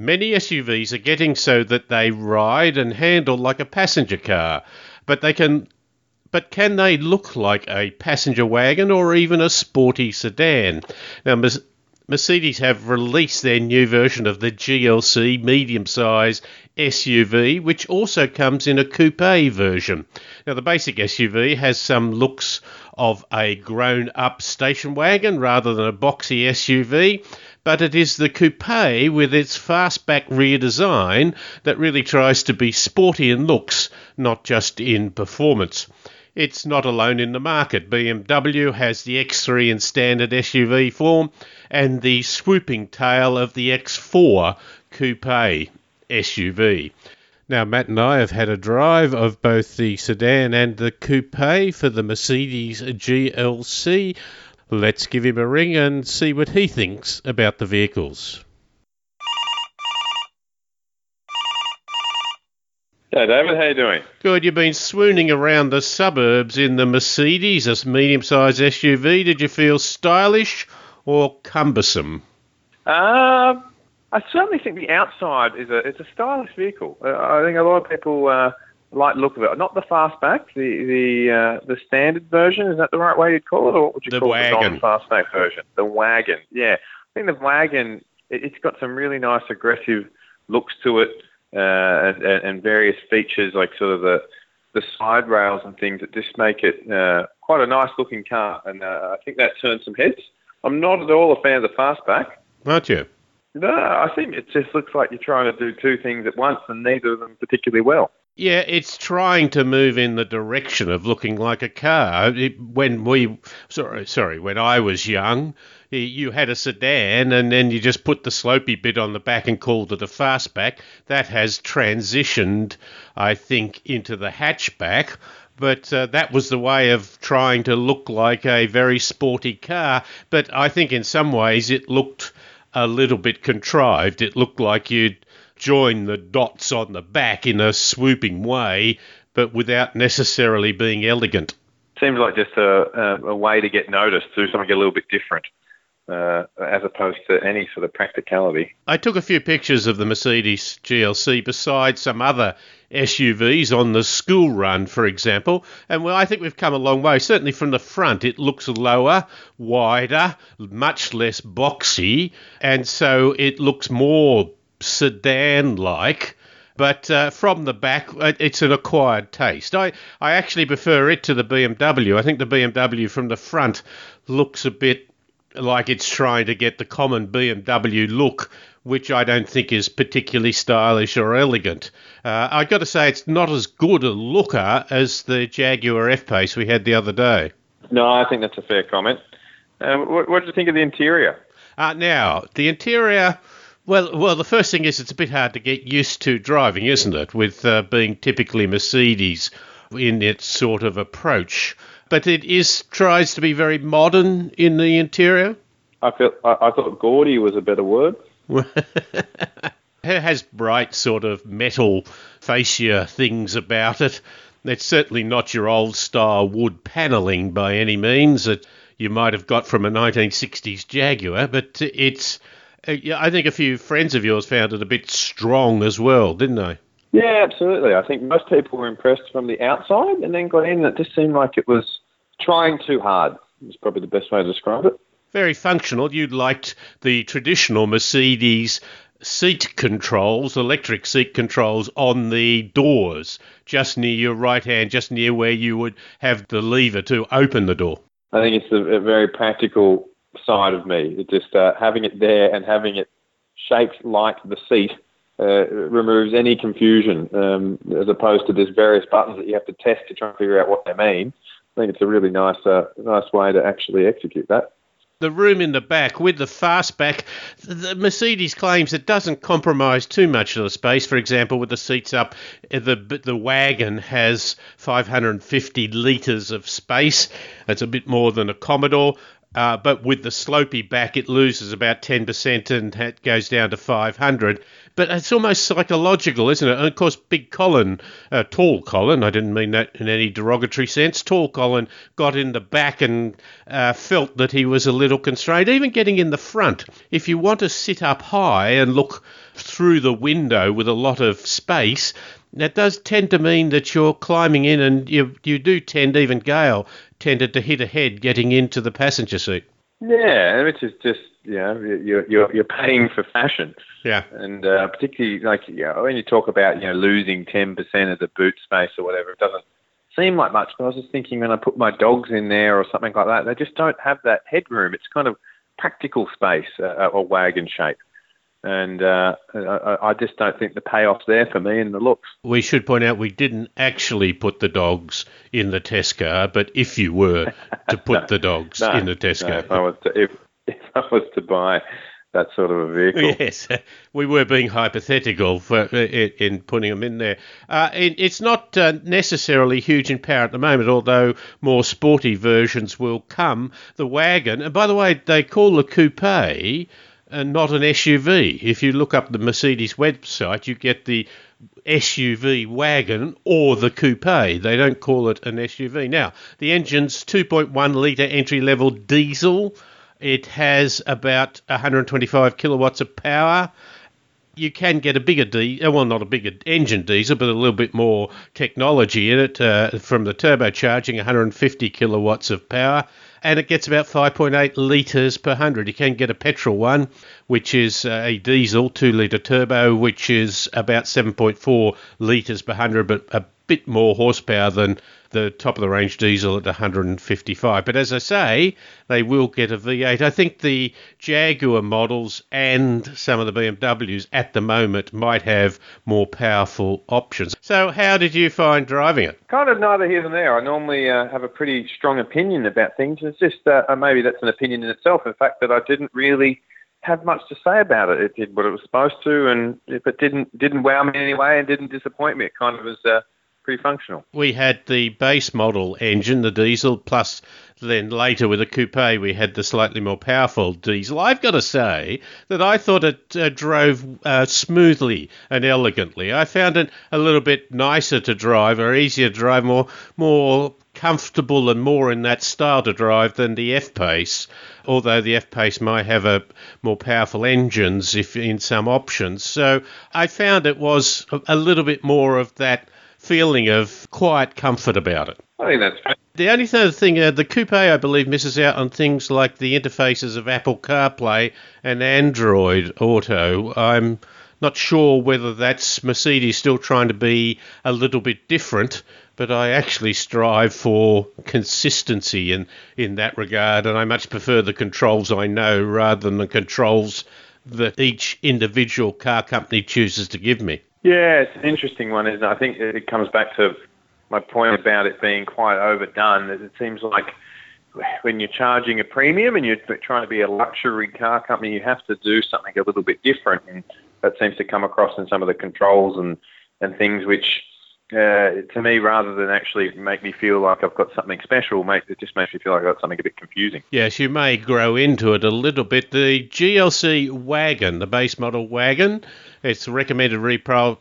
Many SUVs are getting so that they ride and handle like a passenger car, but they can but can they look like a passenger wagon or even a sporty sedan? Now, Mercedes have released their new version of the GLC medium size SUV, which also comes in a coupe version. Now, the basic SUV has some looks of a grown up station wagon rather than a boxy SUV, but it is the coupe with its fastback rear design that really tries to be sporty in looks, not just in performance. It's not alone in the market. BMW has the X3 in standard SUV form and the swooping tail of the X4 coupe SUV. Now, Matt and I have had a drive of both the sedan and the coupe for the Mercedes GLC. Let's give him a ring and see what he thinks about the vehicles. Hey David, how you doing? Good. You've been swooning around the suburbs in the Mercedes, a medium-sized SUV. Did you feel stylish or cumbersome? Uh, I certainly think the outside is a it's a stylish vehicle. Uh, I think a lot of people uh, like the look of it. Not the fastback, the the uh, the standard version. Is that the right way you'd call it, or what would you the call wagon. it the non-fastback version? The wagon. Yeah, I think the wagon. It, it's got some really nice aggressive looks to it uh, and, and, various features like sort of the the side rails and things that just make it uh, quite a nice looking car, and uh, I think that turns some heads. I'm not at all a fan of the fastback. Aren't you? No, I think it just looks like you're trying to do two things at once, and neither of them particularly well. Yeah, it's trying to move in the direction of looking like a car. It, when we, sorry, sorry, when I was young, you had a sedan and then you just put the slopey bit on the back and called it a fastback. That has transitioned, I think, into the hatchback. But uh, that was the way of trying to look like a very sporty car. But I think in some ways it looked a little bit contrived. It looked like you'd join the dots on the back in a swooping way, but without necessarily being elegant. Seems like just a, a, a way to get noticed, do something a little bit different uh, as opposed to any sort of practicality. I took a few pictures of the Mercedes GLC beside some other SUVs on the school run, for example, and well, I think we've come a long way. Certainly from the front, it looks lower, wider, much less boxy, and so it looks more sedan like but uh, from the back, it's an acquired taste. I, I actually prefer it to the BMW. I think the BMW from the front looks a bit like it's trying to get the common BMW look, which I don't think is particularly stylish or elegant. Uh, I got to say, it's not as good a looker as the Jaguar F Pace we had the other day. No, I think that's a fair comment. Um, what, what did you think of the interior? Uh, now, the interior. Well, well, the first thing is it's a bit hard to get used to driving, isn't it? With uh, being typically Mercedes in its sort of approach but it is tries to be very modern in the interior. I feel I, I thought gaudy was a better word. it has bright sort of metal fascia things about it. It's certainly not your old style wood panelling by any means that you might have got from a 1960s Jaguar, but it's. Uh, I think a few friends of yours found it a bit strong as well, didn't they? Yeah, absolutely. I think most people were impressed from the outside and then got in. It just seemed like it was trying too hard. Is probably the best way to describe it. Very functional. You liked the traditional Mercedes seat controls, electric seat controls on the doors, just near your right hand, just near where you would have the lever to open the door. I think it's a, a very practical side of me. It just uh, having it there and having it shaped like the seat uh, removes any confusion, um, as opposed to there's various buttons that you have to test to try and figure out what they mean. I think it's a really nice, uh, nice way to actually execute that. The room in the back with the fastback, the Mercedes claims it doesn't compromise too much of the space. For example, with the seats up, the the wagon has 550 litres of space. That's a bit more than a Commodore. Uh, but with the slopey back, it loses about 10% and it goes down to 500. But it's almost psychological, isn't it? And of course, Big Colin, uh, Tall Colin, I didn't mean that in any derogatory sense, Tall Colin got in the back and uh, felt that he was a little constrained, even getting in the front. If you want to sit up high and look through the window with a lot of space, that does tend to mean that you're climbing in and you, you do tend, even Gail tended to hit ahead getting into the passenger seat. Yeah, which is just you know you're you're, you're paying for fashion. Yeah, and uh, particularly like you know, when you talk about you know losing ten percent of the boot space or whatever, it doesn't seem like much. But I was just thinking when I put my dogs in there or something like that, they just don't have that headroom. It's kind of practical space uh, or wagon shape and uh, I, I, just don't think the payoff's there for me in the looks. We should point out we didn't actually put the dogs in the test car, but if you were to put no, the dogs no, in the test no, car, if I was to, if, if I was to buy that sort of a vehicle. Yes, we were being hypothetical for, in, in putting them in there. Uh, it, it's not uh, necessarily huge in power at the moment, although more sporty versions will come. The wagon, and by the way, they call the coupe and not an SUV. If you look up the Mercedes website, you get the SUV wagon or the coupe. They don't call it an SUV. Now, the engine's 2.1 litre entry level diesel. It has about 125 kilowatts of power. You can get a bigger diesel, well, not a bigger engine diesel, but a little bit more technology in it uh, from the turbocharging, 150 kilowatts of power and it gets about 5.8 litres per hundred. You can get a petrol one, which is uh, a diesel 2 litre turbo, which is about 7.4 litres per hundred, but a bit more horsepower than the top of the range diesel at 155. But as I say, they will get a V8. I think the Jaguar models and some of the BMWs at the moment might have more powerful options. So, how did you find driving it? Kind of neither here nor there. I normally uh, have a pretty strong opinion about things. It's just uh, maybe that's an opinion in itself. In fact, that I didn't really have much to say about it. It did what it was supposed to, and if it didn't didn't wow me in any way and didn't disappoint me, it kind of was. Uh, pretty functional. We had the base model engine, the diesel, plus then later with the coupe, we had the slightly more powerful diesel. I've got to say that I thought it uh, drove uh, smoothly and elegantly. I found it a little bit nicer to drive, or easier to drive, more more comfortable and more in that style to drive than the F Pace. Although the F Pace might have a more powerful engines if in some options, so I found it was a little bit more of that feeling of quiet comfort about it. I think that's fair. The only other thing, uh, the coupe, I believe, misses out on things like the interfaces of Apple CarPlay and Android Auto. I'm not sure whether that's Mercedes still trying to be a little bit different, but I actually strive for consistency in, in that regard, and I much prefer the controls I know rather than the controls that each individual car company chooses to give me. Yeah, it's an interesting one, isn't it? I think it comes back to my point about it being quite overdone. It seems like when you're charging a premium and you're trying to be a luxury car company, you have to do something a little bit different, and that seems to come across in some of the controls and and things which uh, to me, rather than actually make me feel like I've got something special, make, it just makes me feel like I've got something a bit confusing. Yes, you may grow into it a little bit. The GLC wagon, the base model wagon, its recommended retail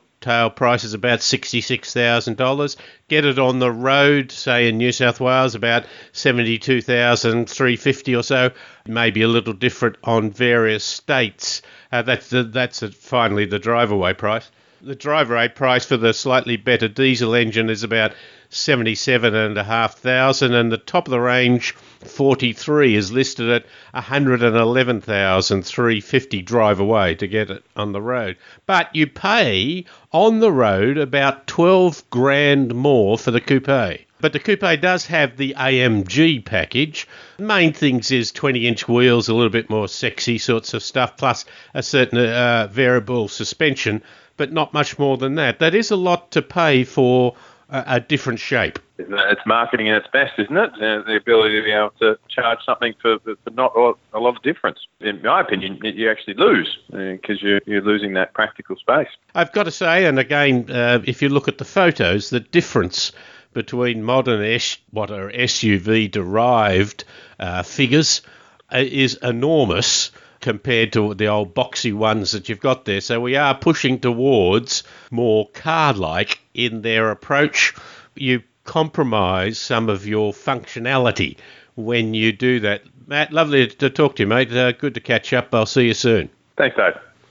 price is about $66,000. Get it on the road, say in New South Wales, about 72,350 or so. Maybe a little different on various states. Uh, that's the, that's a, finally the drive away price. The driver rate price for the slightly better diesel engine is about seventy-seven and a half thousand, and the top of the range 43 is listed at 111,350 drive away to get it on the road. But you pay on the road about 12 grand more for the coupe. But the coupe does have the AMG package. main things is 20 inch wheels, a little bit more sexy sorts of stuff, plus a certain uh, variable suspension but not much more than that. That is a lot to pay for a, a different shape. It's marketing at its best, isn't it? Uh, the ability to be able to charge something for, for not a lot of difference. In my opinion, you actually lose because uh, you're, you're losing that practical space. I've got to say, and again, uh, if you look at the photos, the difference between modern S, what are SUV derived uh, figures uh, is enormous compared to the old boxy ones that you've got there. So we are pushing towards more car like in their approach. You compromise some of your functionality when you do that. Matt, lovely to talk to you, mate. Uh, good to catch up. I'll see you soon. Thanks, Dave.